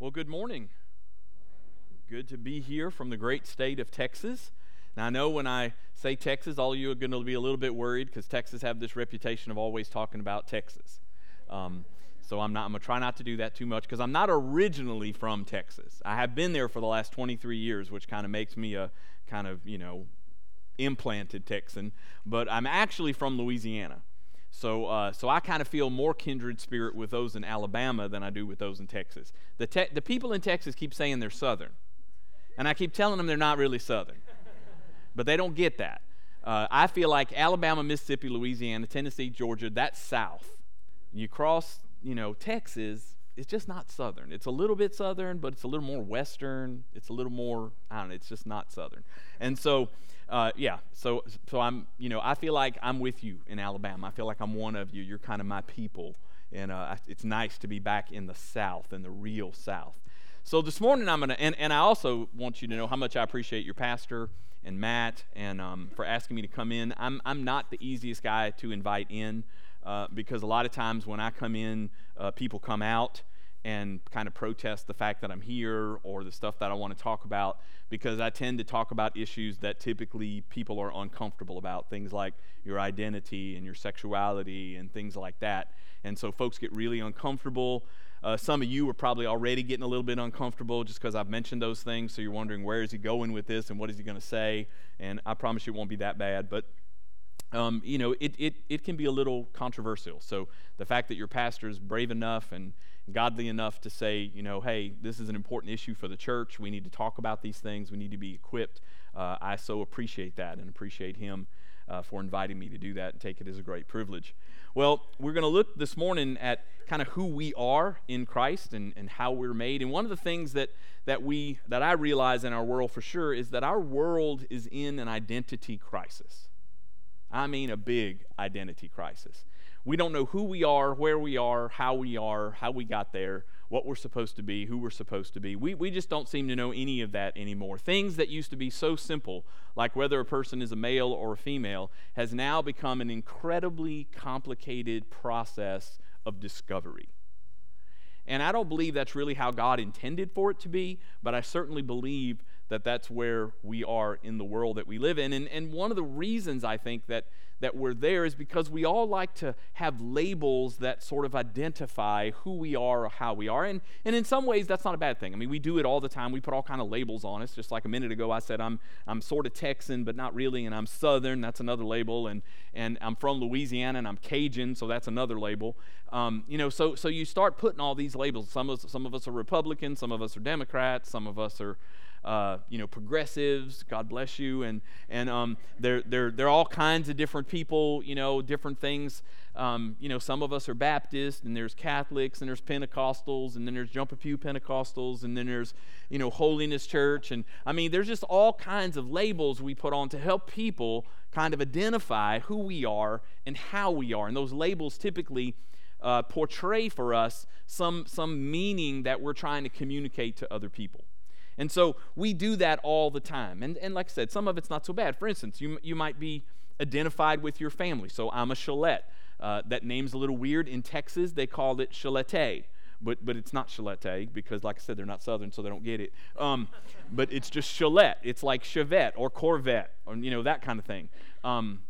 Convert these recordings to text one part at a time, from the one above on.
Well, good morning. Good to be here from the great state of Texas. Now, I know when I say Texas, all of you are going to be a little bit worried because Texas have this reputation of always talking about Texas. Um, so I'm not. I'm gonna try not to do that too much because I'm not originally from Texas. I have been there for the last 23 years, which kind of makes me a kind of you know implanted Texan. But I'm actually from Louisiana. So, uh, so I kind of feel more kindred spirit with those in Alabama than I do with those in Texas. The, te- the people in Texas keep saying they're Southern, and I keep telling them they're not really Southern, but they don't get that. Uh, I feel like Alabama, Mississippi, Louisiana, Tennessee, Georgia, that's South. You cross, you know, Texas, it's just not Southern. It's a little bit Southern, but it's a little more Western. It's a little more, I don't know, it's just not Southern. And so, uh, yeah, so so I'm you know I feel like I'm with you in Alabama. I feel like I'm one of you. You're kind of my people, and uh, it's nice to be back in the South, in the real South. So this morning I'm gonna and, and I also want you to know how much I appreciate your pastor and Matt and um, for asking me to come in. I'm I'm not the easiest guy to invite in uh, because a lot of times when I come in, uh, people come out and kind of protest the fact that I'm here or the stuff that I want to talk about because I tend to talk about issues that typically people are uncomfortable about, things like your identity and your sexuality and things like that. And so folks get really uncomfortable. Uh, some of you are probably already getting a little bit uncomfortable just because I've mentioned those things. So you're wondering where is he going with this and what is he going to say. And I promise you it won't be that bad. But um, you know, it, it, it can be a little controversial. So the fact that your pastor is brave enough and godly enough to say, you know, hey, this is an important issue for the church. We need to talk about these things. We need to be equipped. Uh, I so appreciate that and appreciate him uh, for inviting me to do that and take it as a great privilege. Well, we're going to look this morning at kind of who we are in Christ and, and how we're made. And one of the things that, that we that I realize in our world for sure is that our world is in an identity crisis. I mean a big identity crisis. We don't know who we are, where we are, how we are, how we got there, what we're supposed to be, who we're supposed to be. We, we just don't seem to know any of that anymore. Things that used to be so simple, like whether a person is a male or a female, has now become an incredibly complicated process of discovery. And I don't believe that's really how God intended for it to be, but I certainly believe that that's where we are in the world that we live in. And, and one of the reasons I think that that we're there is because we all like to have labels that sort of identify who we are or how we are. And, and in some ways, that's not a bad thing. I mean, we do it all the time. We put all kind of labels on us. Just like a minute ago, I said I'm, I'm sort of Texan, but not really, and I'm Southern. That's another label. And, and I'm from Louisiana, and I'm Cajun, so that's another label. Um, you know, so, so you start putting all these labels. Some of, some of us are Republicans, some of us are Democrats, some of us are uh, you know, progressives. God bless you. And and um, they're they're they're all kinds of different people. You know, different things. Um, you know, some of us are Baptists, and there's Catholics, and there's Pentecostals, and then there's Jump a Pew Pentecostals, and then there's you know Holiness Church, and I mean, there's just all kinds of labels we put on to help people kind of identify who we are and how we are, and those labels typically. Uh, portray for us some some meaning that we're trying to communicate to other people. And so we do that all the time. And, and like I said, some of it's not so bad. For instance, you, you might be identified with your family. So I'm a Chelette. Uh, that name's a little weird. In Texas, they called it Shalette. But, but it's not Shalette because, like I said, they're not Southern, so they don't get it. Um, but it's just Chelette. It's like Chevette or Corvette or, you know, that kind of thing. Um,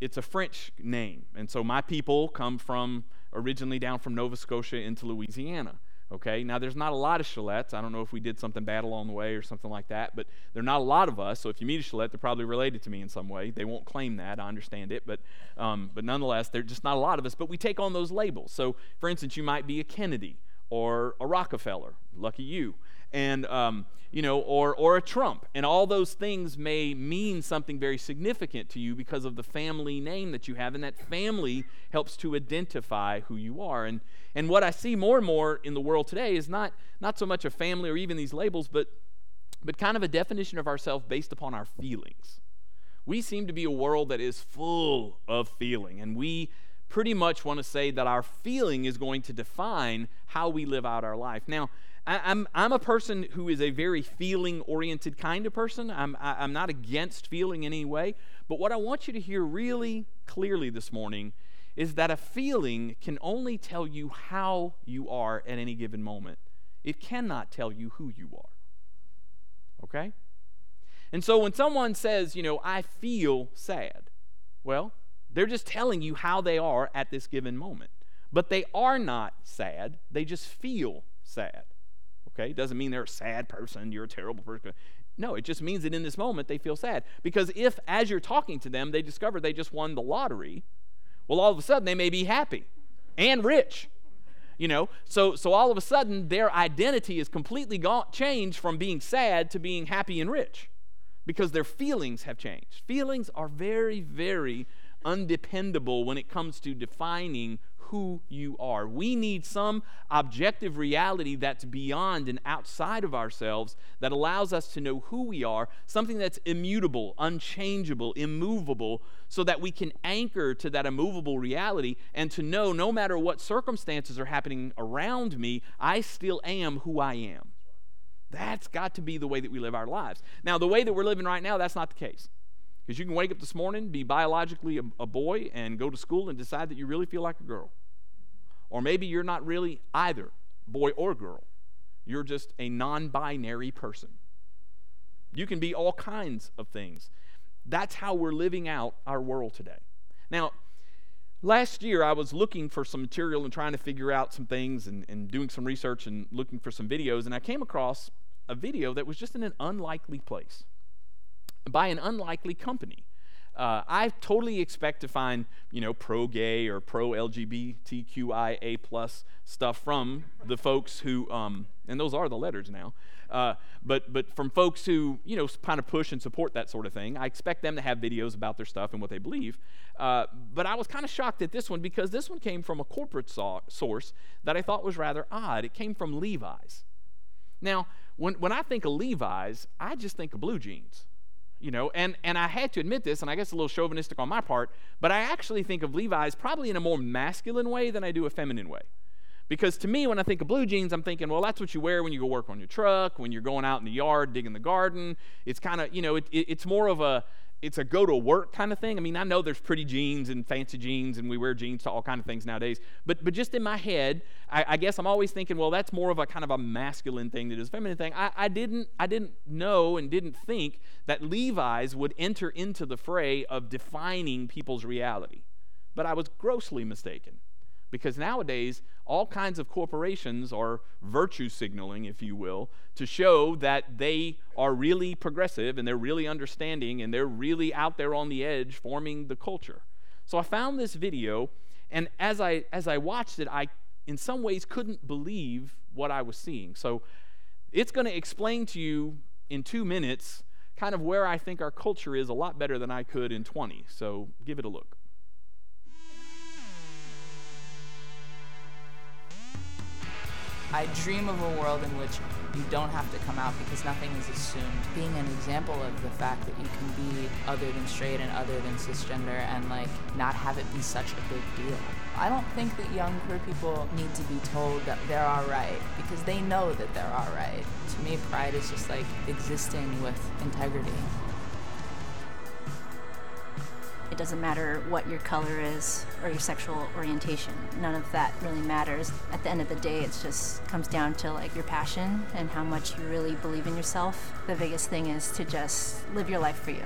it's a French name. And so my people come from originally down from Nova Scotia into Louisiana. Okay, now there's not a lot of Chelettes. I don't know if we did something bad along the way or something like that, but there are not a lot of us. So if you meet a Chelette, they're probably related to me in some way. They won't claim that. I understand it, but um, but nonetheless, there's just not a lot of us. But we take on those labels. So for instance, you might be a Kennedy or a Rockefeller. Lucky you and um, you know, or or a Trump, and all those things may mean something very significant to you because of the family name that you have, and that family helps to identify who you are. And and what I see more and more in the world today is not not so much a family or even these labels, but but kind of a definition of ourselves based upon our feelings. We seem to be a world that is full of feeling, and we pretty much want to say that our feeling is going to define how we live out our life. Now, I, am I'm a person who is a very feeling oriented kind of person. I'm, I, am i am not against feeling in any way. But what I want you to hear really clearly this morning is that a feeling can only tell you how you are at any given moment. It cannot tell you who you are. Okay? And so when someone says, you know, I feel sad, well, they're just telling you how they are at this given moment. But they are not sad, they just feel sad. Okay? It doesn't mean they're a sad person, you're a terrible person. No, it just means that in this moment they feel sad. Because if, as you're talking to them, they discover they just won the lottery, well, all of a sudden they may be happy and rich. You know, so so all of a sudden their identity is completely gone, changed from being sad to being happy and rich because their feelings have changed. Feelings are very, very undependable when it comes to defining who you are. We need some objective reality that's beyond and outside of ourselves that allows us to know who we are, something that's immutable, unchangeable, immovable, so that we can anchor to that immovable reality and to know no matter what circumstances are happening around me, I still am who I am. That's got to be the way that we live our lives. Now, the way that we're living right now, that's not the case. Because you can wake up this morning, be biologically a, a, boy, and go to school and decide that you really feel like a girl. Or maybe you're not really either boy or girl. You're just a non binary person. You can be all kinds of things. That's how we're living out our world today. Now, last year I was looking for some material and trying to figure out some things and, and doing some research and looking for some videos, and I came across a video that was just in an unlikely place by an unlikely company. Uh, I totally expect to find, you know, pro-gay or pro-LGBTQIA plus stuff from the folks who, um, and those are the letters now, uh, but but from folks who, you know, kind of push and support that sort of thing. I expect them to have videos about their stuff and what they believe. Uh, but I was kind of shocked at this one because this one came from a corporate so- source that I thought was rather odd. It came from Levi's. Now, when when I think of Levi's, I just think of blue jeans you know and and i had to admit this and i guess a little chauvinistic on my part but i actually think of levi's probably in a more masculine way than i do a feminine way. Because to me when i think of blue jeans i'm thinking well that's what you wear when you go work on your truck when you're going out in the yard digging the garden. It's kind of you know it, it, it's more of a it's a go to work kind of thing. I mean, I know there's pretty jeans and fancy jeans, and we wear jeans to all kind of things nowadays. But but just in my head, I, I, guess I'm always thinking, well, that's more of a kind of a masculine thing that is a feminine thing. I, I didn't I didn't know and didn't think that Levi's would enter into the fray of defining people's reality. But I was grossly mistaken. Because nowadays, all kinds of corporations are virtue signaling, if you will, to show that they are really progressive and they're really understanding and they're really out there on the edge forming the culture. So I found this video, and as I, as I watched it, I, in some ways, couldn't believe what I was seeing. So it's going to explain to you in two minutes kind of where I think our culture is a lot better than I could in 20. So give it a look. I dream of a world in which you don't have to come out because nothing is assumed. Being an example of the fact that you can be other than straight and other than cisgender and like not have it be such a big deal. I don't think that young queer people need to be told that they're alright because they know that they're alright. To me, pride is just like existing with integrity. It doesn't matter what your color is or your sexual orientation. None of that really matters. At the end of the day, it just comes down to like your passion and how much you really believe in yourself. The biggest thing is to just live your life for you.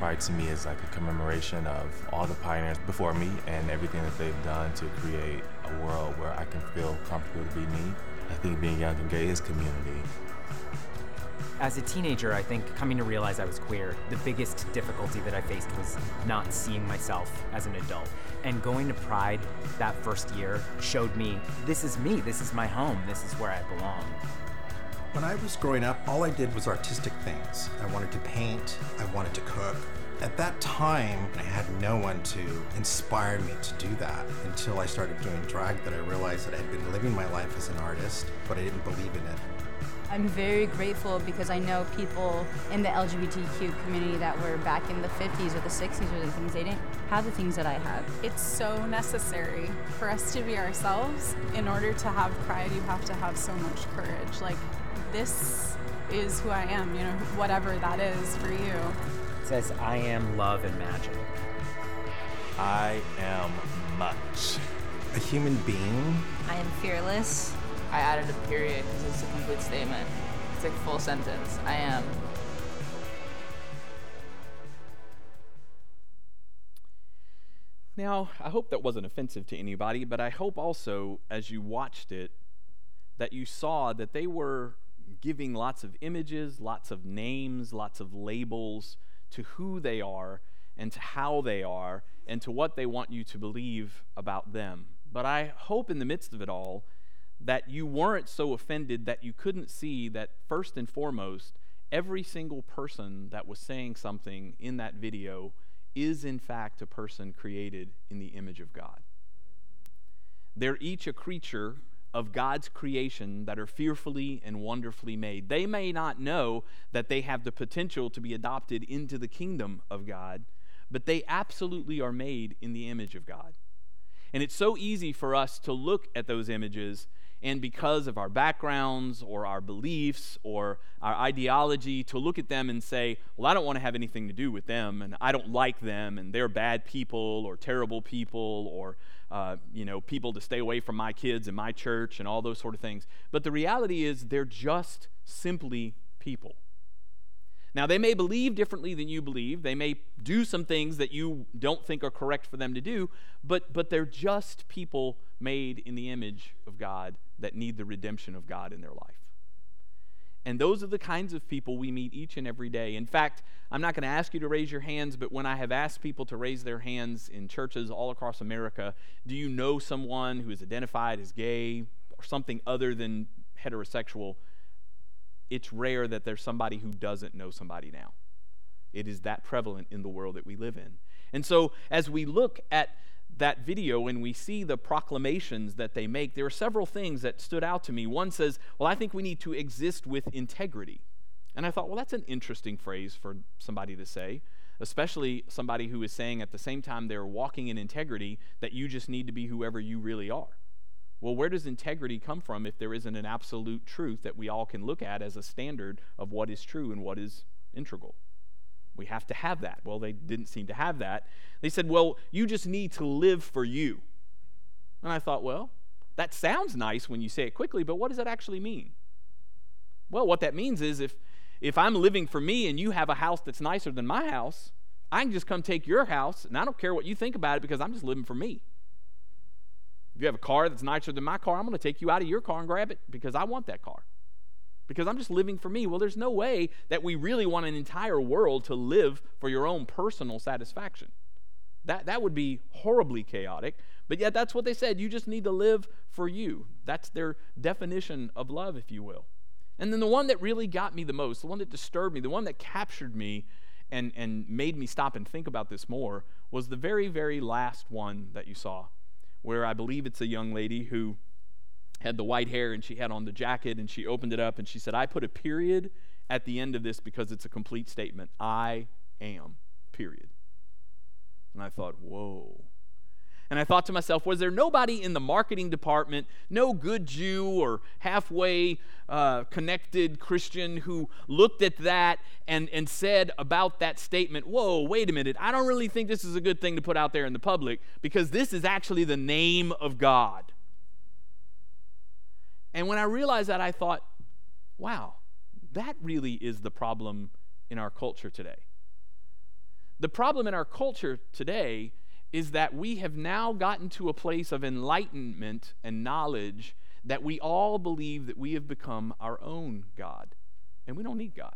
Pride to me is like a commemoration of all the pioneers before me and everything that they've done to create a world where I can feel comfortable to be me. I think being young and gay is community. As a teenager, I think coming to realize I was queer, the biggest difficulty that I faced was not seeing myself as an adult. And going to Pride that first year showed me this is me, this is my home, this is where I belong. When I was growing up, all I did was artistic things. I wanted to paint, I wanted to cook. At that time, I had no one to inspire me to do that until I started doing drag that I realized that I had been living my life as an artist, but I didn't believe in it. I'm very grateful because I know people in the LGBTQ community that were back in the 50s or the 60s or the things they didn't have the things that I have. It's so necessary for us to be ourselves. In order to have pride, you have to have so much courage. Like, this is who I am, you know, whatever that is for you. It says, I am love and magic. I am much. a human being. I am fearless. I added a period because it's a complete statement. It's a full sentence. I am. Now, I hope that wasn't offensive to anybody, but I hope also as you watched it that you saw that they were giving lots of images, lots of names, lots of labels to who they are and to how they are and to what they want you to believe about them. But I hope in the midst of it all that you weren't so offended that you couldn't see that first and foremost, every single person that was saying something in that video is in fact a person created in the image of God. They're each a creature of God's creation that are fearfully and wonderfully made. They may not know that they have the potential to be adopted into the kingdom of God, but they absolutely are made in the image of God. And it's so easy for us to look at those images and because of our backgrounds or our beliefs or our ideology to look at them and say, well, I don't want to have anything to do with them, and I don't like them, and they're bad people or terrible people or uh, you know people to stay away from my kids and my church and all those sort of things. But the reality is, they're just simply people. Now, they may believe differently than you believe. They may do some things that you don't think are correct for them to do, but, but they're just people made in the image of God that need the redemption of God in their life. And those are the kinds of people we meet each and every day. In fact, I'm not going to ask you to raise your hands, but when I have asked people to raise their hands in churches all across America, do you know someone who is identified as gay or something other than heterosexual? It's rare that there's somebody who doesn't know somebody now. It is that prevalent in the world that we live in. And so, as we look at that video and we see the proclamations that they make, there are several things that stood out to me. One says, Well, I think we need to exist with integrity. And I thought, well, that's an interesting phrase for somebody to say, especially somebody who is saying at the same time they're walking in integrity that you just need to be whoever you really are. Well, where does integrity come from if there isn't an absolute truth that we all can look at as a standard of what is true and what is integral? We have to have that. Well, they didn't seem to have that. They said, well, you just need to live for you. And I thought, well, that sounds nice when you say it quickly, but what does that actually mean? Well, what that means is if, if I'm living for me and you have a house that's nicer than my house, I can just come take your house and I don't care what you think about it because I'm just living for me. If you have a car that's nicer than my car, I'm going to take you out of your car and grab it because I want that car because I'm just living for me. Well, there's no way that we really want an entire world to live for your own personal satisfaction. That, that would be horribly chaotic. But yet, that's what they said. You just need to live for you. That's their definition of love, if you will. And then the one that really got me the most, the one that disturbed me, the one that captured me and, and made me stop and think about this more, was the very, very last one that you saw, where I believe it's a young lady who had the white hair and she had on the jacket and she opened it up and she said, I put a period at the end of this because it's a complete statement. I am, period. And I thought, whoa. And I thought to myself, was there nobody in the marketing department, no good Jew or halfway uh, connected Christian who looked at that and, and said about that statement, whoa, wait a minute, I don't really think this is a good thing to put out there in the public because this is actually the name of God. And when I realized that, I thought, wow, that really is the problem in our culture today. The problem in our culture today is that we have now gotten to a place of enlightenment and knowledge that we all believe that we have become our own God. And we don't need God.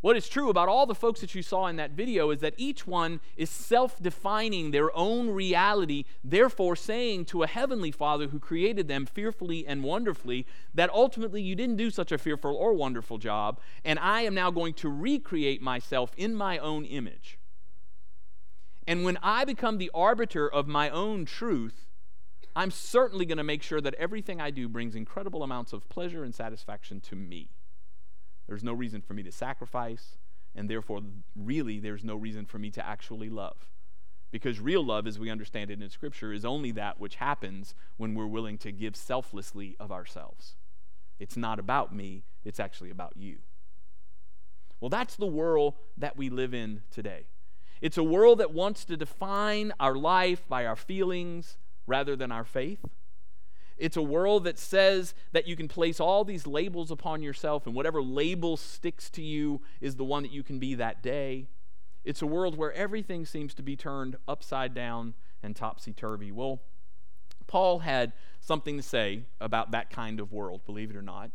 What is true about all the folks that you saw in that video is that each one is self defining their own reality, therefore saying to a heavenly Father who created them fearfully and wonderfully that ultimately you didn't do such a fearful or wonderful job, and I am now going to recreate myself in my own image. And when I become the arbiter of my own truth, I'm certainly going to make sure that everything I do brings incredible amounts of pleasure and satisfaction to me. There's no reason for me to sacrifice, and therefore, really, there's no reason for me to actually love. Because real love, as we understand it in Scripture, is only that which happens when we're willing to give selflessly of ourselves. It's not about me, it's actually about you. Well, that's the world that we live in today. It's a world that wants to define our life by our feelings, rather than our faith. It's a world that says that you can place all these labels upon yourself, and whatever label sticks to you is the one that you can be that day. It's a world where everything seems to be turned upside down and topsy turvy. Well, Paul had something to say about that kind of world, believe it or not.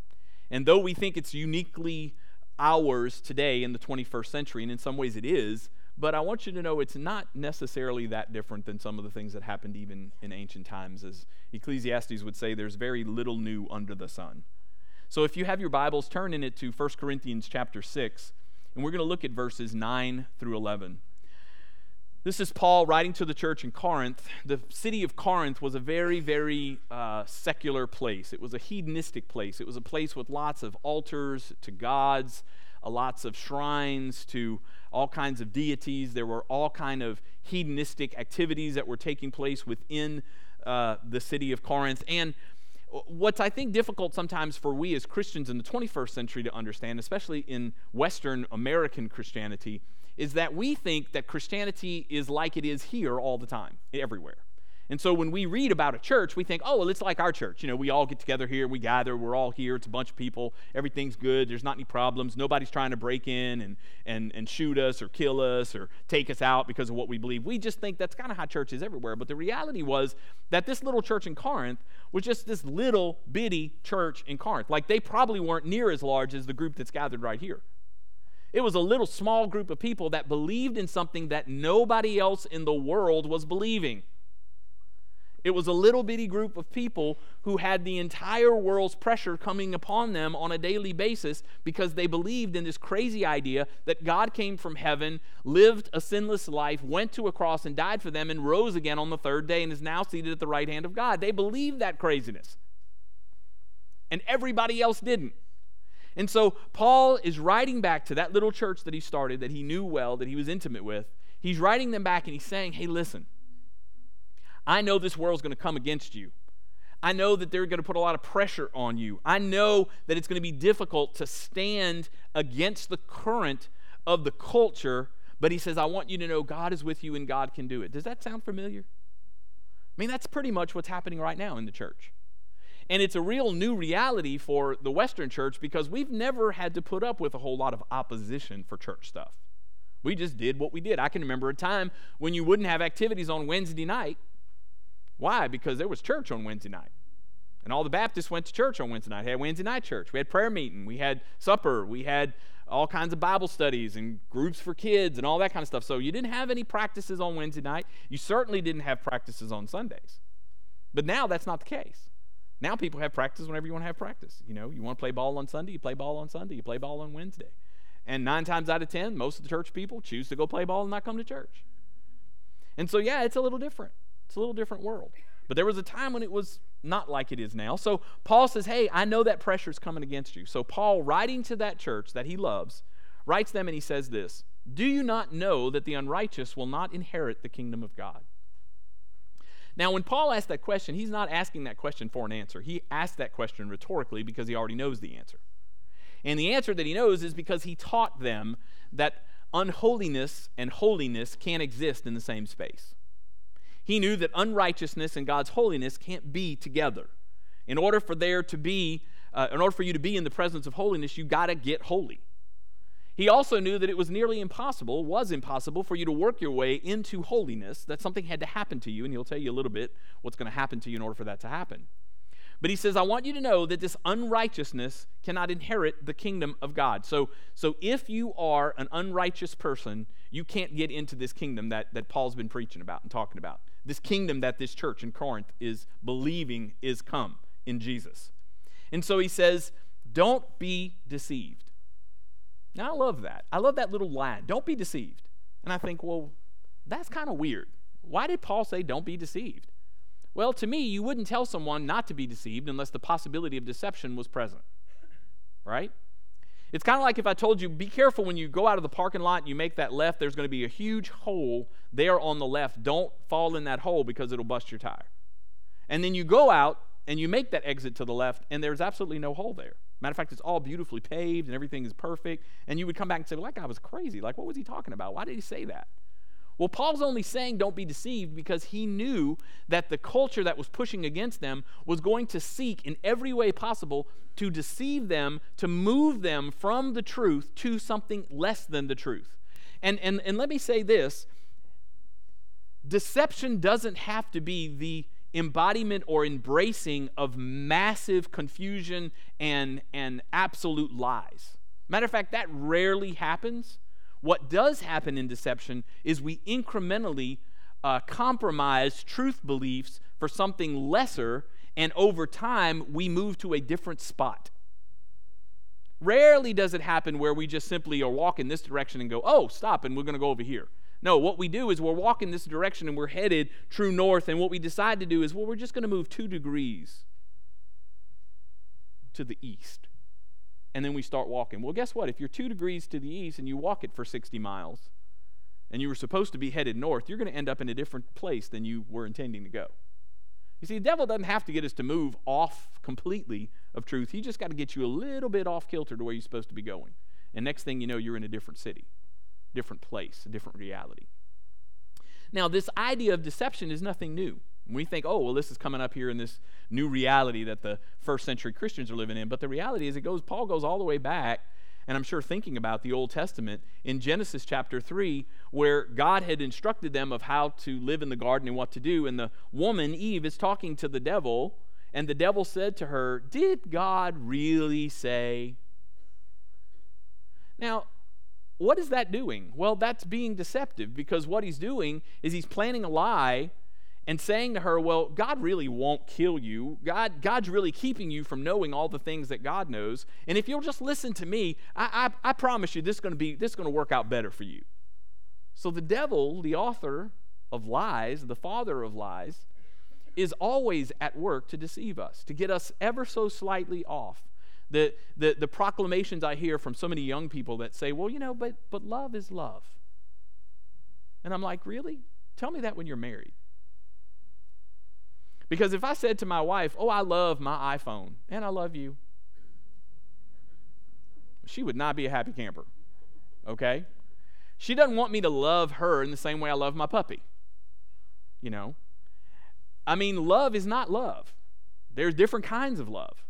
And though we think it's uniquely ours today in the 21st century, and in some ways it is, but I want you to know it's not necessarily that different than some of the things that happened even in ancient times. As Ecclesiastes would say, there's very little new under the sun. So if you have your Bibles, turn in it to 1 Corinthians chapter 6, and we're going to look at verses 9 through 11. This is Paul writing to the church in Corinth. The city of Corinth was a very, very uh, secular place. It was a hedonistic place. It was a place with lots of altars to gods, uh, lots of shrines to all kinds of deities. There were all kind of hedonistic activities that were taking place within uh, the city of Corinth. And what's I think difficult sometimes for we as Christians in the 21st century to understand, especially in Western American Christianity, is that we think that Christianity is like it is here all the time, everywhere. And so when we read about a church, we think, oh, well, it's like our church. You know, we all get together here, we gather, we're all here, it's a bunch of people, everything's good, there's not any problems, nobody's trying to break in and, and, and shoot us or kill us or take us out because of what we believe. We just think that's kind of how church is everywhere. But the reality was that this little church in Corinth was just this little bitty church in Corinth. Like they probably weren't near as large as the group that's gathered right here. It was a little small group of people that believed in something that nobody else in the world was believing. It was a little bitty group of people who had the entire world's pressure coming upon them on a daily basis because they believed in this crazy idea that God came from heaven, lived a sinless life, went to a cross and died for them, and rose again on the third day and is now seated at the right hand of God. They believed that craziness. And everybody else didn't. And so Paul is writing back to that little church that he started, that he knew well, that he was intimate with. He's writing them back and he's saying, hey, listen, I know this world's going to come against you. I know that they're going to put a lot of pressure on you. I know that it's going to be difficult to stand against the current of the culture, but he says, I want you to know God is with you and God can do it. Does that sound familiar? I mean, that's pretty much what's happening right now in the church. And it's a real new reality for the Western church because we've never had to put up with a whole lot of opposition for church stuff. We just did what we did. I can remember a time when you wouldn't have activities on Wednesday night. Why? Because there was church on Wednesday night. And all the Baptists went to church on Wednesday night. We had Wednesday night church. We had prayer meeting. We had supper. We had all kinds of Bible studies and groups for kids and all that kind of stuff. So you didn't have any practices on Wednesday night. You certainly didn't have practices on Sundays. But now that's not the case. Now people have practice whenever you want to have practice. You know, you want to play ball on Sunday, you play ball on Sunday, you play ball on Wednesday. And nine times out of ten, most of the church people choose to go play ball and not come to church. And so, yeah, it's a little different. It's a little different world. But there was a time when it was not like it is now. So Paul says, Hey, I know that pressure is coming against you. So Paul, writing to that church that he loves, writes them and he says this Do you not know that the unrighteous will not inherit the kingdom of God? Now, when Paul asked that question, he's not asking that question for an answer. He asked that question rhetorically because he already knows the answer. And the answer that he knows is because he taught them that unholiness and holiness can't exist in the same space. He knew that unrighteousness and God's holiness can't be together. In order for there to be, uh, in order for you to be in the presence of holiness, you got to get holy. He also knew that it was nearly impossible, was impossible, for you to work your way into holiness, that something had to happen to you, and he'll tell you a little bit what's going to happen to you in order for that to happen. But he says, I want you to know that this unrighteousness cannot inherit the kingdom of God. So, so if you are an unrighteous person, you can't get into this kingdom that, that Paul's been preaching about and talking about. This kingdom that this church in Corinth is believing is come in Jesus. And so he says, Don't be deceived. Now, I love that. I love that little line. Don't be deceived. And I think, well, that's kind of weird. Why did Paul say, don't be deceived? Well, to me, you wouldn't tell someone not to be deceived unless the possibility of deception was present. Right? It's kind of like if I told you, be careful when you go out of the parking lot you make that left, there's going to be a huge hole there on the left. Don't fall in that hole because it'll bust your tire. And then you go out and you make that exit to the left, and there's absolutely no hole there. Matter of fact, it's all beautifully paved and everything is perfect. And you would come back and say, well, that guy was crazy. Like, what was he talking about? Why did he say that? Well, Paul's only saying don't be deceived because he knew that the culture that was pushing against them was going to seek in every way possible to deceive them, to move them from the truth to something less than the truth. And, and, and let me say this deception doesn't have to be the embodiment or embracing of massive confusion and, and absolute lies. Matter of fact, that rarely happens. What does happen in deception is we incrementally uh, compromise truth beliefs for something lesser, and over time, we move to a different spot. Rarely does it happen where we just simply are walking this direction and go, oh, stop, and we're going to go over here. No, what we do is we're walking this direction and we're headed true north, and what we decide to do is, well, we're just going to move two degrees to the east and then we start walking. Well, guess what? If you're two degrees to the east and you walk it for 60 miles, and you were supposed to be headed north, you're going to end up in a different place than you were intending to go. You see, the devil doesn't have to get us to move off completely of truth. He just got to get you a little bit off kilter to where you're supposed to be going. And next thing you know, you're in a different city, different place, a different reality. Now, this idea of deception is nothing new. We think, oh, well, this is coming up here in this new reality that the first century Christians are living in. But the reality is, it goes, Paul goes all the way back, and I'm sure thinking about the Old Testament in Genesis chapter 3, where God had instructed them of how to live in the garden and what to do. And the woman, Eve, is talking to the devil, and the devil said to her, Did God really say? Now, what is that doing? Well, that's being deceptive because what he's doing is he's planning a lie and saying to her, Well, God really won't kill you. God, God's really keeping you from knowing all the things that God knows. And if you'll just listen to me, I, I, I promise you this is going to be this is going to work out better for you. So the devil, the author of lies, the father of lies, is always at work to deceive us, to get us ever so slightly off. The, the, the proclamations I hear from so many young people that say, well, you know, but, but love is love. And I'm like, really? Tell me that when you're married. Because if I said to my wife, Oh, I love my iPhone, and I love you, she would not be a happy camper. Okay? She doesn't want me to love her in the same way I love my puppy. You know? I mean, love is not love. There's different kinds of love.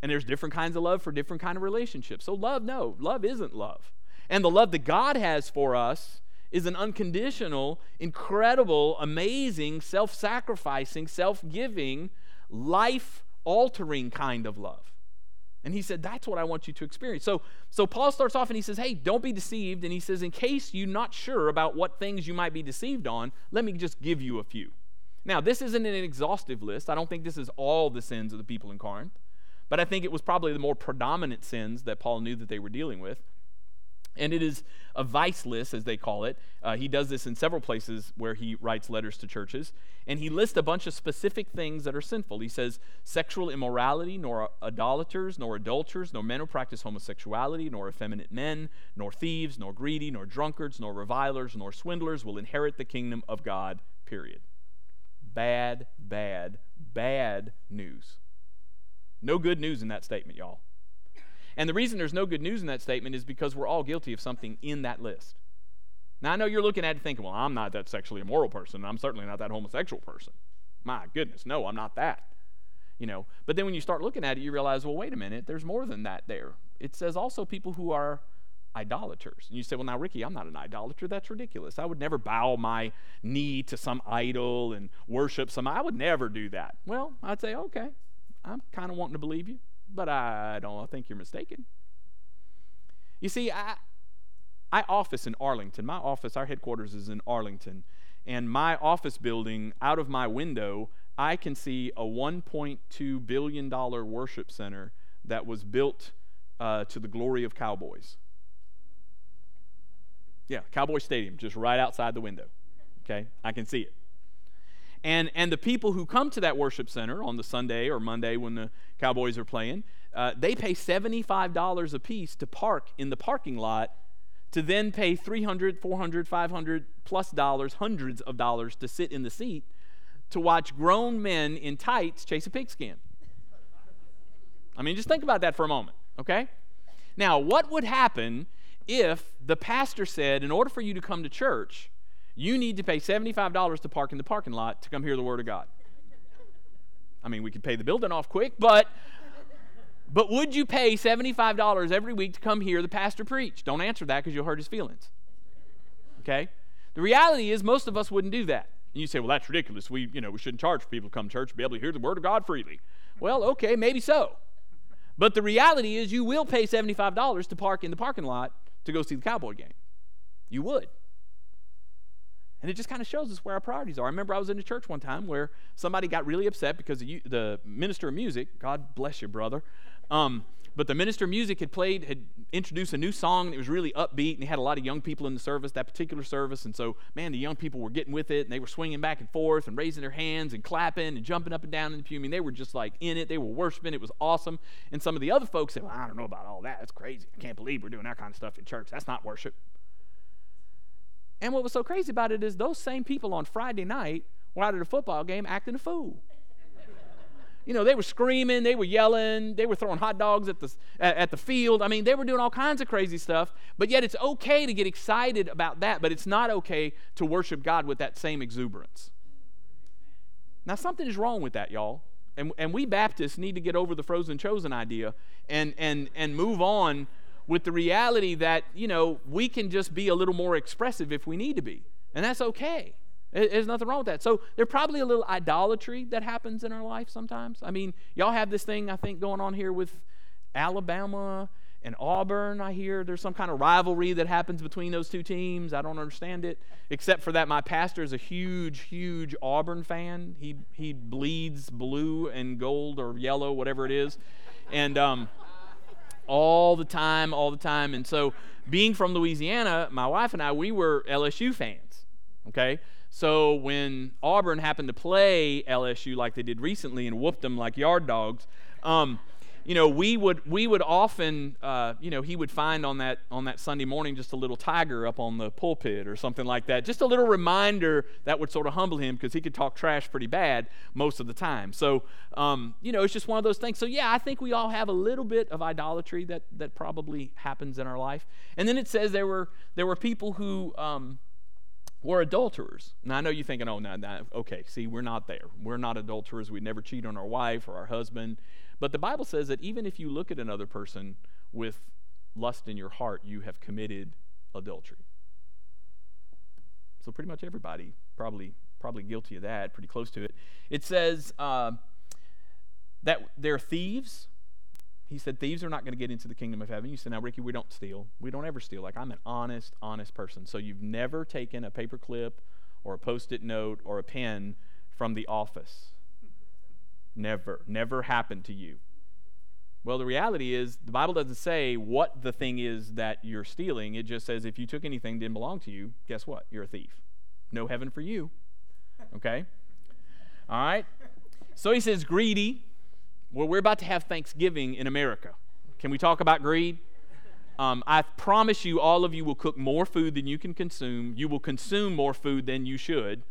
And there's different kinds of love for different kind of relationships. So love, no, love isn't love. And the love that God has for us is an unconditional, incredible, amazing, self sacrificing, self giving, life altering kind of love. And he said, That's what I want you to experience. So, so Paul starts off and he says, Hey, don't be deceived. And he says, In case you're not sure about what things you might be deceived on, let me just give you a few. Now, this isn't an exhaustive list. I don't think this is all the sins of the people in Corinth, but I think it was probably the more predominant sins that Paul knew that they were dealing with. And it is a vice list, as they call it. Uh, he does this in several places where he writes letters to churches. And he lists a bunch of specific things that are sinful. He says, sexual immorality, nor idolaters, nor adulterers, nor men who practice homosexuality, nor effeminate men, nor thieves, nor greedy, nor drunkards, nor revilers, nor swindlers will inherit the kingdom of God, period. Bad, bad, bad news. No good news in that statement, y'all. And the reason there's no good news in that statement is because we're all guilty of something in that list. Now, I know you're looking at it thinking, well, I'm not that sexually immoral person. I'm certainly not that homosexual person. My goodness, no, I'm not that. You know, but then when you start looking at it, you realize, well, wait a minute, there's more than that there. It says also people who are idolaters. And you say, well, now, Ricky, I'm not an idolater. That's ridiculous. I would never bow my knee to some idol and worship some. I would never do that. Well, I'd say, okay, I'm kind of wanting to believe you but I don't think you're mistaken. You see, I, I office in Arlington. My office, our headquarters is in Arlington. And my office building, out of my window, I can see a $1.2 billion worship center that was built uh, to the glory of Cowboys. Yeah, Cowboy Stadium, just right outside the window. Okay, I can see it. And, and the people who come to that worship center on the Sunday or Monday when the Cowboys are playing, uh, they pay $75 a piece to park in the parking lot to then pay 300 400 500 plus dollars hundreds of dollars to sit in the seat to watch grown men in tights chase a pigskin. I mean just think about that for a moment okay? Now what would happen if the pastor said in order for you to come to church you need to pay $75 to park in the parking lot to come hear the Word of God. I mean, we could pay the building off quick, but but would you pay $75 every week to come hear the pastor preach? Don't answer that because you'll hurt his feelings. Okay? The reality is most of us wouldn't do that. And you say, well, that's ridiculous. We, you know, we shouldn't charge people to come to church to be able to hear the word of God freely. Well, okay, maybe so. But the reality is you will pay $75 to park in the parking lot to go see the Cowboy game. You would. And it just kind of shows us where our priorities are. I remember I was in a church one time where somebody got really upset because the, the minister of music, God bless you, brother, um, but the minister of music had played, had introduced a new song, and it was really upbeat, and he had a lot of young people in the service, that particular service. And so, man, the young people were getting with it, and they were swinging back and forth, and raising their hands, and clapping, and jumping up and down in the pew. I mean, they were just like in it. They were worshiping. It was awesome. And some of the other folks said, well, I don't know about all that. That's crazy. I can't believe we're doing that kind of stuff in church. That's not worship. And what was so crazy about it is those same people on Friday night were out at a football game acting a fool you know, they were screaming, they were yelling, they were throwing hot dogs at the, at the field. I mean, they were doing all kinds of crazy stuff, but yet it's okay to get excited about that, but it's not okay to worship God with that same exuberance. Now, something is wrong with that, y'all. And, and we Baptists need to get over the frozen chosen idea and, and, and move on with the reality that, you know, we can just be a little more expressive if we need to be. And that's okay. There's nothing wrong with that. So there's probably a little idolatry that happens in our life sometimes. I mean, y'all have this thing I think going on here with Alabama and Auburn. I hear there's some kind of rivalry that happens between those two teams. I don't understand it, except for that my pastor is a huge, huge Auburn fan. He he bleeds blue and gold or yellow, whatever it is, and um, all the time, all the time. And so, being from Louisiana, my wife and I, we were LSU fans. Okay, so when Auburn happened to play LSU like they did recently and whooped them like yard dogs, um, you know, we would we would often, uh, you know, he would find on that on that Sunday morning just a little tiger up on the pulpit or something like that, just a little reminder that would sort of humble him because he could talk trash pretty bad most of the time. So, um, you know, it's just one of those things. So yeah, I think we all have a little bit of idolatry that that probably happens in our life. And then it says there were there were people who. Um, were adulterers. Now, I know you're thinking, oh, no, no, okay, see, we're not there. We're not adulterers. We never cheat on our wife or our husband. But the Bible says that even if you look at another person with lust in your heart, you have committed adultery. So pretty much everybody probably probably guilty of that, pretty close to it. It says uh, that they're thieves, he said, Thieves are not going to get into the kingdom of heaven. You said, Now, Ricky, we don't steal. We don't ever steal. Like, I'm an honest, honest person. So you've never taken a paper clip or a post it note or a pen from the office. Never. Never happened to you. Well, the reality is, the Bible doesn't say what the thing is that you're stealing. It just says if you took anything that didn't belong to you, guess what? You're a thief. No heaven for you. Okay? All right? So he says, greedy. Well, we're about to have Thanksgiving in America. Can we talk about greed? Um, I promise you, all of you will cook more food than you can consume. You will consume more food than you should.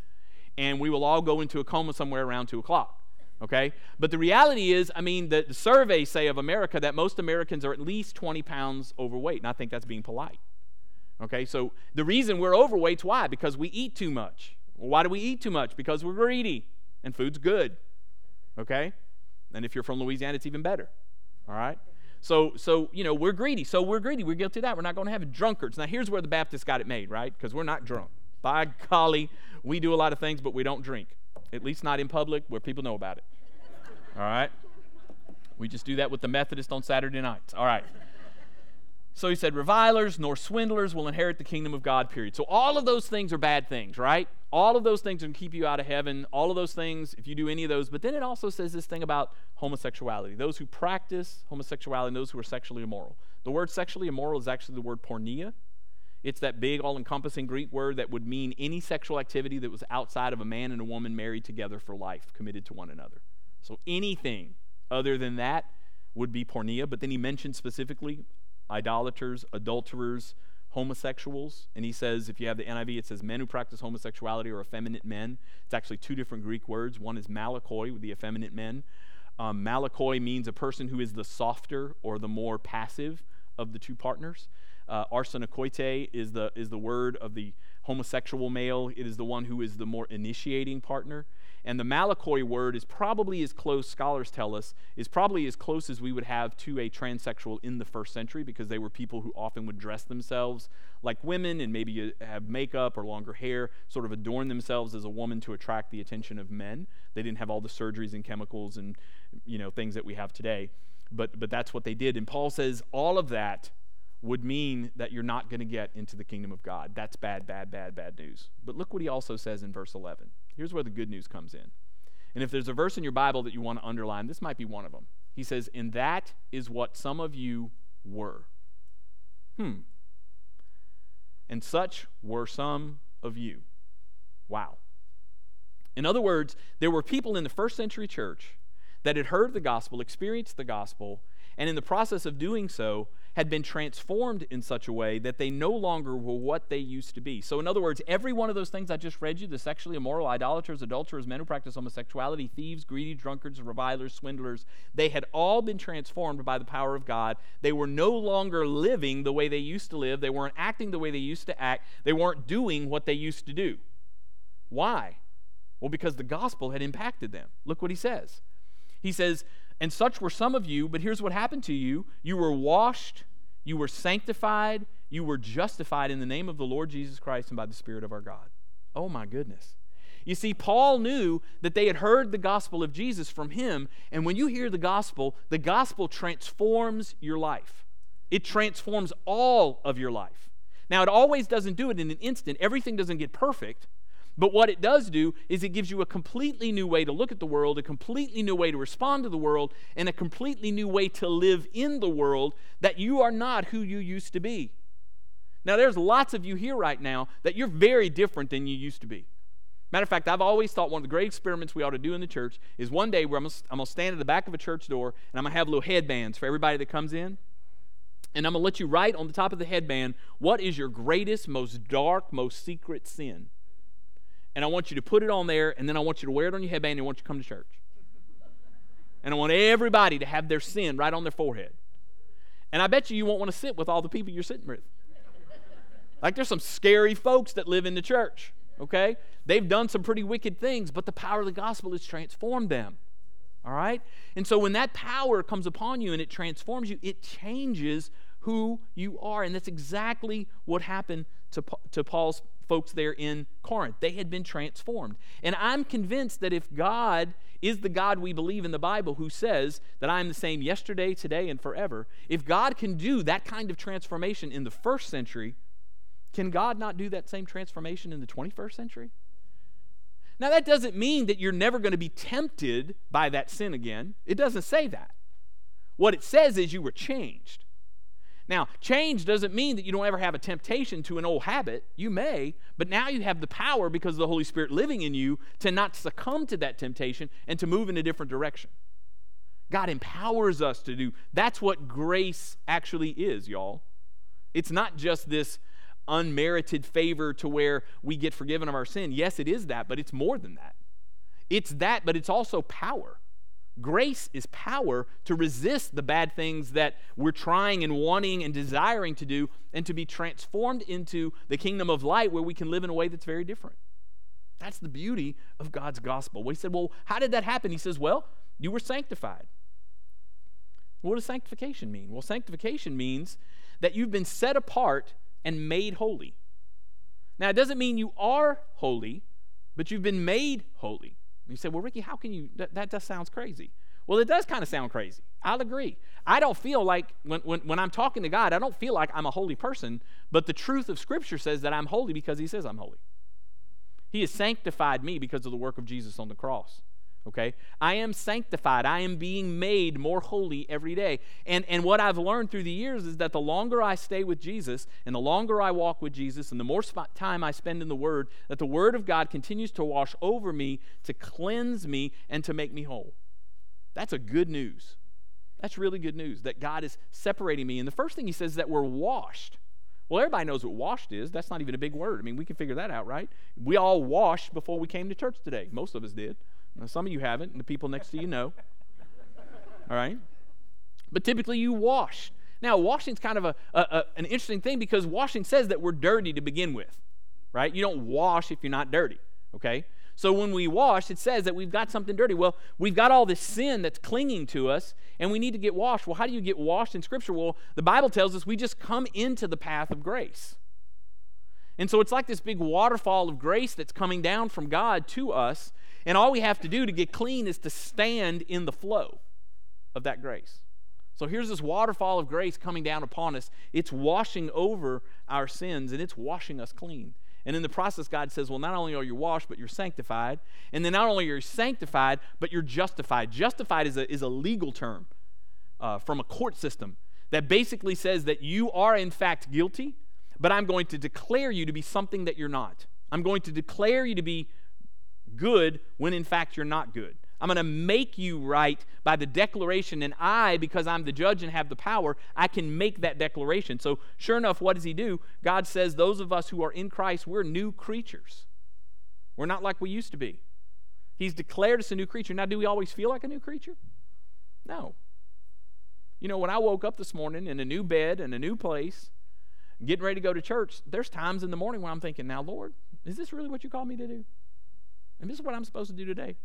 And we will all go into a coma somewhere around 2 o'clock. Okay? But the reality is, I mean, the, the surveys say of America that most Americans are at least 20 pounds overweight. And I think that's being polite. Okay? So the reason we're overweight's why? Because we eat too much. Why do we eat too much? Because we're greedy. And food's good. Okay? And if you're from Louisiana, it's even better. All right? So, so you know, we're greedy. So we're greedy. We're guilty of that. We're not going to have drunkards. Now, here's where the Baptists got it made, right? Because we're not drunk. By golly, we do a lot of things, but we don't drink. At least not in public where people know about it. All right? We just do that with the Methodist on Saturday nights. All right. So he said, revilers nor swindlers will inherit the kingdom of God, period. So all of those things are bad things, right? All of those things can keep you out of heaven. All of those things, if you do any of those. But then it also says this thing about homosexuality those who practice homosexuality and those who are sexually immoral. The word sexually immoral is actually the word porneia. It's that big, all encompassing Greek word that would mean any sexual activity that was outside of a man and a woman married together for life, committed to one another. So anything other than that would be porneia. But then he mentioned specifically idolaters, adulterers, homosexuals. And he says, if you have the NIV, it says men who practice homosexuality or effeminate men. It's actually two different Greek words. One is malakoi, with the effeminate men. Um, malakoi means a person who is the softer or the more passive of the two partners. Uh, is the, is the word of the homosexual male, it is the one who is the more initiating partner. And the Malakoi word is probably as close, scholars tell us, is probably as close as we would have to a transsexual in the first century because they were people who often would dress themselves like women and maybe uh, have makeup or longer hair, sort of adorn themselves as a woman to attract the attention of men. They didn't have all the surgeries and chemicals and you know things that we have today. But but that's what they did. And Paul says all of that would mean that you're not going to get into the kingdom of God. That's bad, bad, bad, bad news. But look what he also says in verse 11. Here's where the good news comes in. And if there's a verse in your Bible that you want to underline, this might be one of them. He says, And that is what some of you were. Hmm. And such were some of you. Wow. In other words, there were people in the first century church that had heard the gospel, experienced the gospel, and in the process of doing so, had been transformed in such a way that they no longer were what they used to be. So, in other words, every one of those things I just read you the sexually immoral, idolaters, adulterers, men who practice homosexuality, thieves, greedy, drunkards, revilers, swindlers they had all been transformed by the power of God. They were no longer living the way they used to live, they weren't acting the way they used to act, they weren't doing what they used to do. Why? Well, because the gospel had impacted them. Look what he says. He says, and such were some of you, but here's what happened to you you were washed, you were sanctified, you were justified in the name of the Lord Jesus Christ and by the Spirit of our God. Oh my goodness. You see, Paul knew that they had heard the gospel of Jesus from him, and when you hear the gospel, the gospel transforms your life. It transforms all of your life. Now, it always doesn't do it in an instant, everything doesn't get perfect, but what it does do is it gives you a completely new way to look at the world, a completely new way to respond to the world, and a completely new way to live in the world that you are not who you used to be. Now, there's lots of you here right now that you're very different than you used to be. Matter of fact, I've always thought one of the great experiments we ought to do in the church is one day where I'm going to stand at the back of a church door and I'm going to have little headbands for everybody that comes in. And I'm going to let you write on the top of the headband what is your greatest, most dark, most secret sin and I want you to put it on there, and then I want you to wear it on your headband, and I want you to come to church. And I want everybody to have their sin right on their forehead. And I bet you you won't want to sit with all the people you're sitting with. Like there's some scary folks that live in the church, okay? They've done some pretty wicked things, but the power of the gospel has transformed them. All right? And so when that power comes upon you and it transforms you, it changes who you are. And that's exactly what happened to, to Paul's folks there in Corinth. They had been transformed. And I'm convinced that if God is the God we believe in the Bible who says that I am the same yesterday, today, and forever, if God can do that kind of transformation in the first century, can God not do that same transformation in the 21st century? Now, that doesn't mean that you're never going to be tempted by that sin again. It doesn't say that. What it says is you were changed. Now, change doesn't mean that you don't ever have a temptation to an old habit. You may, but now you have the power because of the Holy Spirit living in you to not succumb to that temptation and to move in a different direction. God empowers us to do. That's what grace actually is, y'all. It's not just this unmerited favor to where we get forgiven of our sin. Yes, it is that, but it's more than that. It's that, but it's also power. Grace is power to resist the bad things that we're trying and wanting and desiring to do and to be transformed into the kingdom of light where we can live in a way that's very different. That's the beauty of God's gospel. We said, well, how did that happen? He says, well, you were sanctified. What does sanctification mean? Well, sanctification means that you've been set apart and made holy. Now, it doesn't mean you are holy, but you've been made holy. You say, well, Ricky, how can you? That, that just sounds crazy. Well, it does kind of sound crazy. I'll agree. I don't feel like, when, when, when I'm talking to God, I don't feel like I'm a holy person, but the truth of Scripture says that I'm holy because He says I'm holy. He has sanctified me because of the work of Jesus on the cross okay i am sanctified i am being made more holy every day and and what i've learned through the years is that the longer i stay with jesus and the longer i walk with jesus and the more sp- time i spend in the word that the word of god continues to wash over me to cleanse me and to make me whole that's a good news that's really good news that god is separating me and the first thing he says is that we're washed well, everybody knows what washed is. That's not even a big word. I mean, we can figure that out, right? We all washed before we came to church today. Most of us did. Now, some of you haven't, and the people next to you know. All right? But typically you wash. Now, washing's kind of a, a, a, an interesting thing because washing says that we're dirty to begin with, right? You don't wash if you're not dirty, okay? So when we wash, it says that we've got something dirty. Well, we've got all this sin that's clinging to us, and we need to get washed. Well, how do you get washed in Scripture? Well, the Bible tells us we just come into the path of grace. And so it's like this big waterfall of grace that's coming down from God to us, and all we have to do to get clean is to stand in the flow of that grace. So here's this waterfall of grace coming down upon us. It's washing over our sins and it's washing us clean. And in the process, God says, Well, not only are you washed, but you're sanctified. And then not only are you sanctified, but you're justified. Justified is a, is a legal term uh, from a court system that basically says that you are, in fact, guilty, but I'm going to declare you to be something that you're not. I'm going to declare you to be good when, in fact, you're not good. I'm going to make you right by the declaration. And I, because I'm the judge and have the power, I can make that declaration. So, sure enough, what does he do? God says, Those of us who are in Christ, we're new creatures. We're not like we used to be. He's declared us a new creature. Now, do we always feel like a new creature? No. You know, when I woke up this morning in a new bed, in a new place, getting ready to go to church, there's times in the morning when I'm thinking, Now, Lord, is this really what you called me to do? And this is what I'm supposed to do today.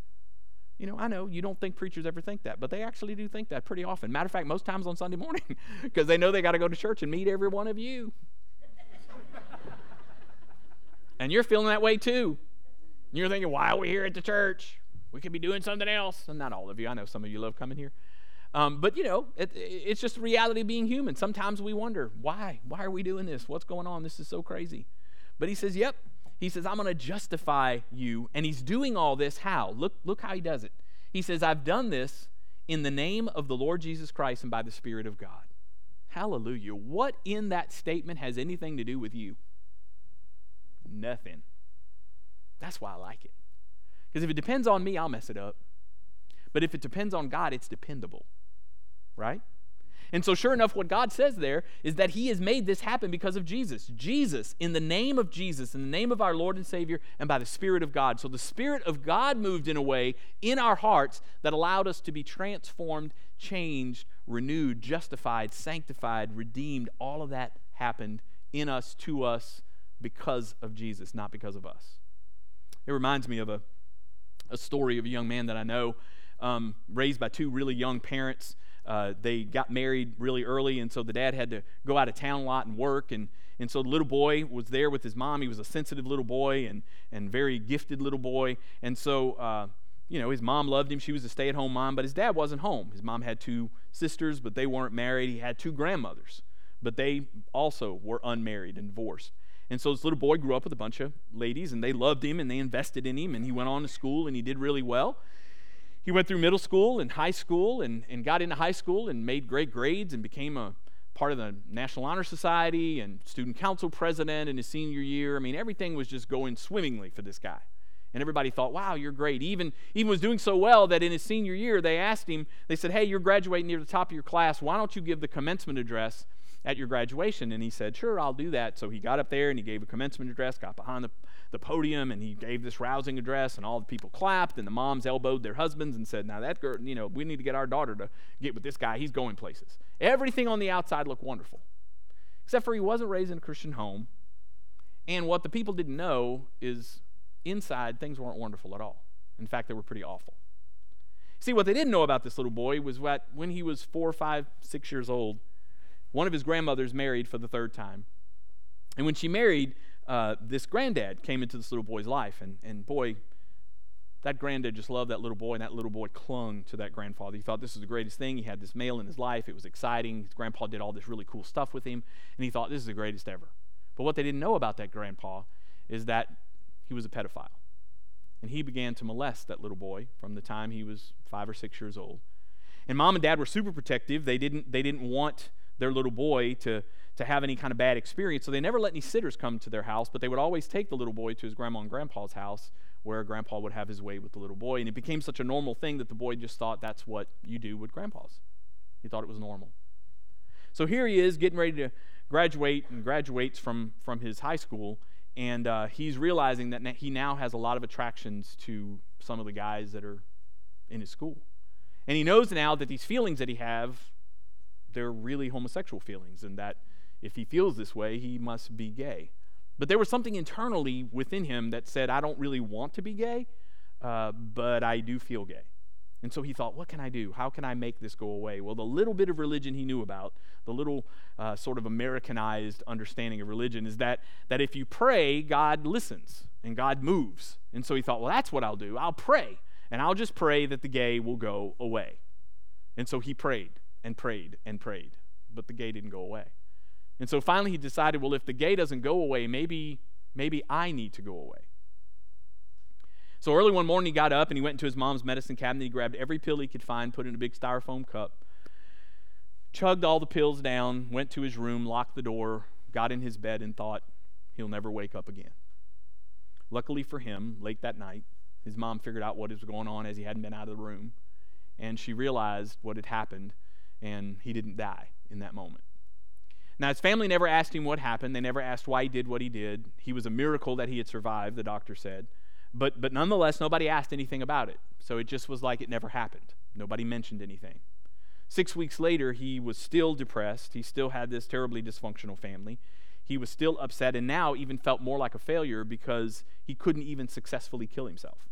You know, I know you don't think preachers ever think that, but they actually do think that pretty often. Matter of fact, most times on Sunday morning, because they know they got to go to church and meet every one of you. and you're feeling that way too. You're thinking, why are we here at the church? We could be doing something else. And not all of you. I know some of you love coming here. Um, but you know, it, it's just the reality of being human. Sometimes we wonder, why? Why are we doing this? What's going on? This is so crazy. But he says, yep, he says, I'm going to justify you. And he's doing all this how? Look, look how he does it. He says, I've done this in the name of the Lord Jesus Christ and by the Spirit of God. Hallelujah. What in that statement has anything to do with you? Nothing. That's why I like it. Because if it depends on me, I'll mess it up. But if it depends on God, it's dependable. Right? And so, sure enough, what God says there is that He has made this happen because of Jesus. Jesus, in the name of Jesus, in the name of our Lord and Savior, and by the Spirit of God. So, the Spirit of God moved in a way in our hearts that allowed us to be transformed, changed, renewed, justified, sanctified, redeemed. All of that happened in us, to us, because of Jesus, not because of us. It reminds me of a, a story of a young man that I know, um, raised by two really young parents uh, they got married really early, and so the dad had to go out of town a lot and work. And, and so the little boy was there with his mom. He was a sensitive little boy and, and very gifted little boy. And so, uh, you know, his mom loved him. She was a stay at home mom, but his dad wasn't home. His mom had two sisters, but they weren't married. He had two grandmothers, but they also were unmarried and divorced. And so this little boy grew up with a bunch of ladies, and they loved him and they invested in him, and he went on to school and he did really well he went through middle school and high school and, and got into high school and made great grades and became a part of the National Honor Society and student council president in his senior year. I mean, everything was just going swimmingly for this guy. And everybody thought, wow, you're great. Even, even was doing so well that in his senior year, they asked him, they said, hey, you're graduating near the top of your class. Why don't you give the commencement address at your graduation? And he said, sure, I'll do that. So he got up there and he gave a commencement address, got behind the the podium and he gave this rousing address and all the people clapped and the moms elbowed their husbands and said, Now that girl, you know, we need to get our daughter to get with this guy. He's going places. Everything on the outside looked wonderful. Except for he wasn't raised in a Christian home. And what the people didn't know is inside things weren't wonderful at all. In fact, they were pretty awful. See, what they didn't know about this little boy was that when he was four, five, six years old, one of his grandmothers married for the third time. And when she married, uh, this granddad came into this little boy's life. And, and boy, that granddad just loved that little boy, and that little boy clung to that grandfather. He thought this was the greatest thing. He had this male in his life. It was exciting. His grandpa did all this really cool stuff with him, and he thought this is the greatest ever. But what they didn't know about that grandpa is that he was a pedophile. And he began to molest that little boy from the time he was five or six years old. And mom and dad were super protective. They didn't, they didn't want their little boy to, to have any kind of bad experience. So they never let any sitters come to their house, but they would always take the little boy to his grandma and grandpa's house where grandpa would have his way with the little boy. And it became such a normal thing that the boy just thought that's what you do with grandpas. He thought it was normal. So here he is getting ready to graduate and graduates from, from his high school. And uh, he's realizing that he now has a lot of attractions to some of the guys that are in his school. And he knows now that these feelings that he have, they're really homosexual feelings, and that if he feels this way, he must be gay. But there was something internally within him that said, I don't really want to be gay, uh, but I do feel gay. And so he thought, what can I do? How can I make this go away? Well, the little bit of religion he knew about, the little uh, sort of Americanized understanding of religion, is that, that if you pray, God listens and God moves. And so he thought, well, that's what I'll do. I'll pray, and I'll just pray that the gay will go away. And so he prayed and prayed and prayed, but the gay didn't go away. And so finally he decided, well, if the gay doesn't go away, maybe, maybe I need to go away. So early one morning, he got up and he went into his mom's medicine cabinet. He grabbed every pill he could find, put in a big styrofoam cup, chugged all the pills down, went to his room, locked the door, got in his bed, and thought, he'll never wake up again. Luckily for him, late that night, his mom figured out what was going on as he hadn't been out of the room, and she realized what had happened, and he didn't die in that moment. Now, his family never asked him what happened. They never asked why he did what he did. He was a miracle that he had survived, the doctor said. But, but nonetheless, nobody asked anything about it. So it just was like it never happened. Nobody mentioned anything. Six weeks later, he was still depressed. He still had this terribly dysfunctional family. He was still upset and now even felt more like a failure because he couldn't even successfully kill himself.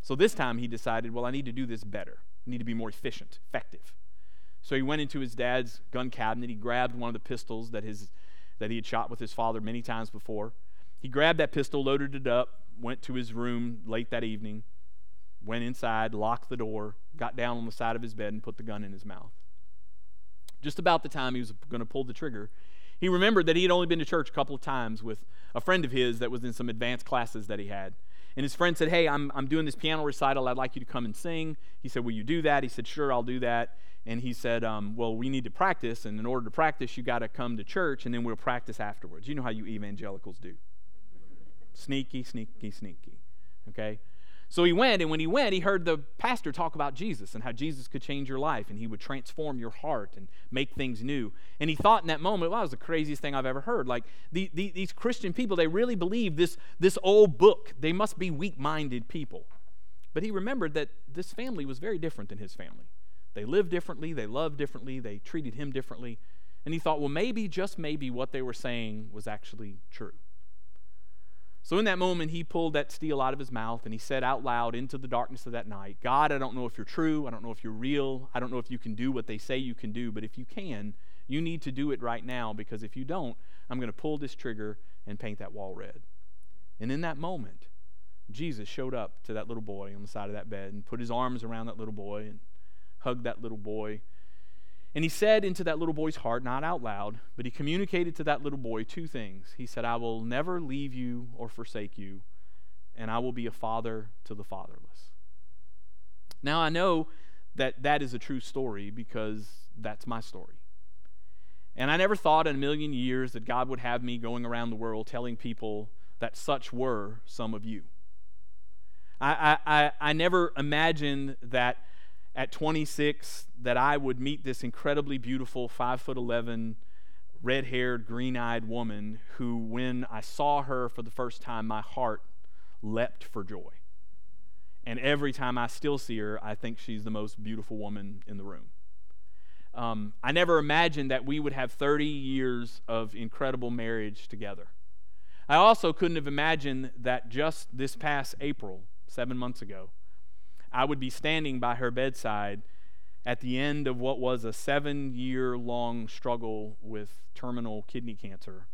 So this time he decided, well, I need to do this better. I need to be more efficient, effective. So he went into his dad's gun cabinet. He grabbed one of the pistols that, his, that he had shot with his father many times before. He grabbed that pistol, loaded it up, went to his room late that evening, went inside, locked the door, got down on the side of his bed, and put the gun in his mouth. Just about the time he was going to pull the trigger, he remembered that he had only been to church a couple of times with a friend of his that was in some advanced classes that he had. And his friend said, Hey, I'm, I'm doing this piano recital. I'd like you to come and sing. He said, Will you do that? He said, Sure, I'll do that. And he said, um, Well, we need to practice. And in order to practice, you got to come to church, and then we'll practice afterwards. You know how you evangelicals do. Sneaky, sneaky, sneaky. Okay? So he went, and when he went, he heard the pastor talk about Jesus and how Jesus could change your life and he would transform your heart and make things new. And he thought in that moment, well, that was the craziest thing I've ever heard. Like the, the, these Christian people, they really believe this, this old book. They must be weak minded people. But he remembered that this family was very different than his family. They lived differently, they loved differently, they treated him differently. And he thought, well, maybe, just maybe, what they were saying was actually true. So, in that moment, he pulled that steel out of his mouth and he said out loud into the darkness of that night God, I don't know if you're true. I don't know if you're real. I don't know if you can do what they say you can do. But if you can, you need to do it right now because if you don't, I'm going to pull this trigger and paint that wall red. And in that moment, Jesus showed up to that little boy on the side of that bed and put his arms around that little boy and hugged that little boy and he said into that little boy's heart, not out loud, but he communicated to that little boy two things. He said, I will never leave you or forsake you, and I will be a father to the fatherless. Now, I know that that is a true story because that's my story. And I never thought in a million years that God would have me going around the world telling people that such were some of you. I, I, I never imagined that at 26 that I would meet this incredibly beautiful 5 foot 11 red-haired green-eyed woman who when I saw her for the first time my heart leapt for joy. And every time I still see her, I think she's the most beautiful woman in the room. Um, I never imagined that we would have 30 years of incredible marriage together. I also couldn't have imagined that just this past April, seven months ago, I would be standing by her bedside at the end of what was a seven year long struggle with terminal kidney cancer.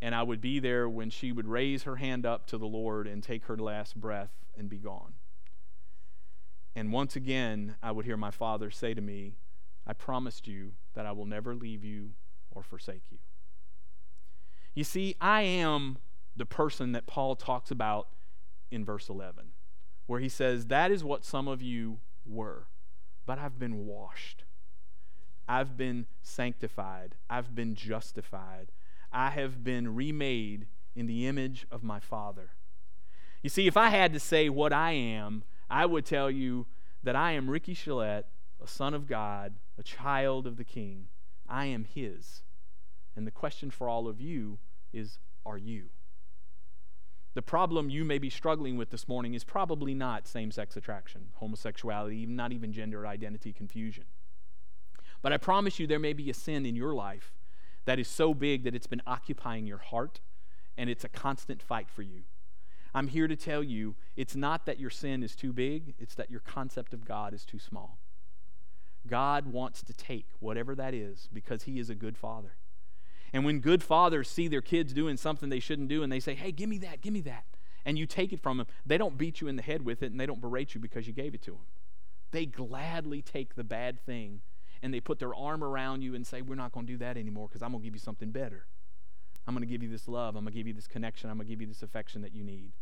And I would be there when she would raise her hand up to the Lord and take her last breath and be gone. And once again, I would hear my father say to me, I promised you that I will never leave you or forsake you. You see, I am the person that Paul talks about in verse 11 where he says, That is what some of you were, but I've been washed. I've been sanctified. I've been justified. I have been remade in the image of my Father. You see, if I had to say what I am, I would tell you that I am Ricky Chelette, a son of God, a child of the King. I am His. And the question for all of you is Are you? The problem you may be struggling with this morning is probably not same sex attraction, homosexuality, not even gender identity confusion. But I promise you, there may be a sin in your life that is so big that it's been occupying your heart and it's a constant fight for you. I'm here to tell you it's not that your sin is too big, it's that your concept of God is too small. God wants to take whatever that is because He is a good father. And when good fathers see their kids doing something they shouldn't do and they say, hey, give me that, give me that, and you take it from them, they don't beat you in the head with it and they don't berate you because you gave it to them. They gladly take the bad thing and they put their arm around you and say, we're not going to do that anymore because I'm going to give you something better. I'm going to give you this love. I'm going to give you this connection. I'm going to give you this affection that you need.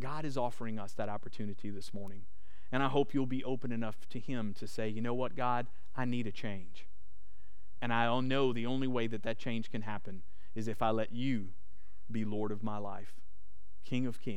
God is offering us that opportunity this morning. And I hope you'll be open enough to Him to say, you know what, God, I need a change. And I know the only way that that change can happen is if I let you be Lord of my life, King of Kings.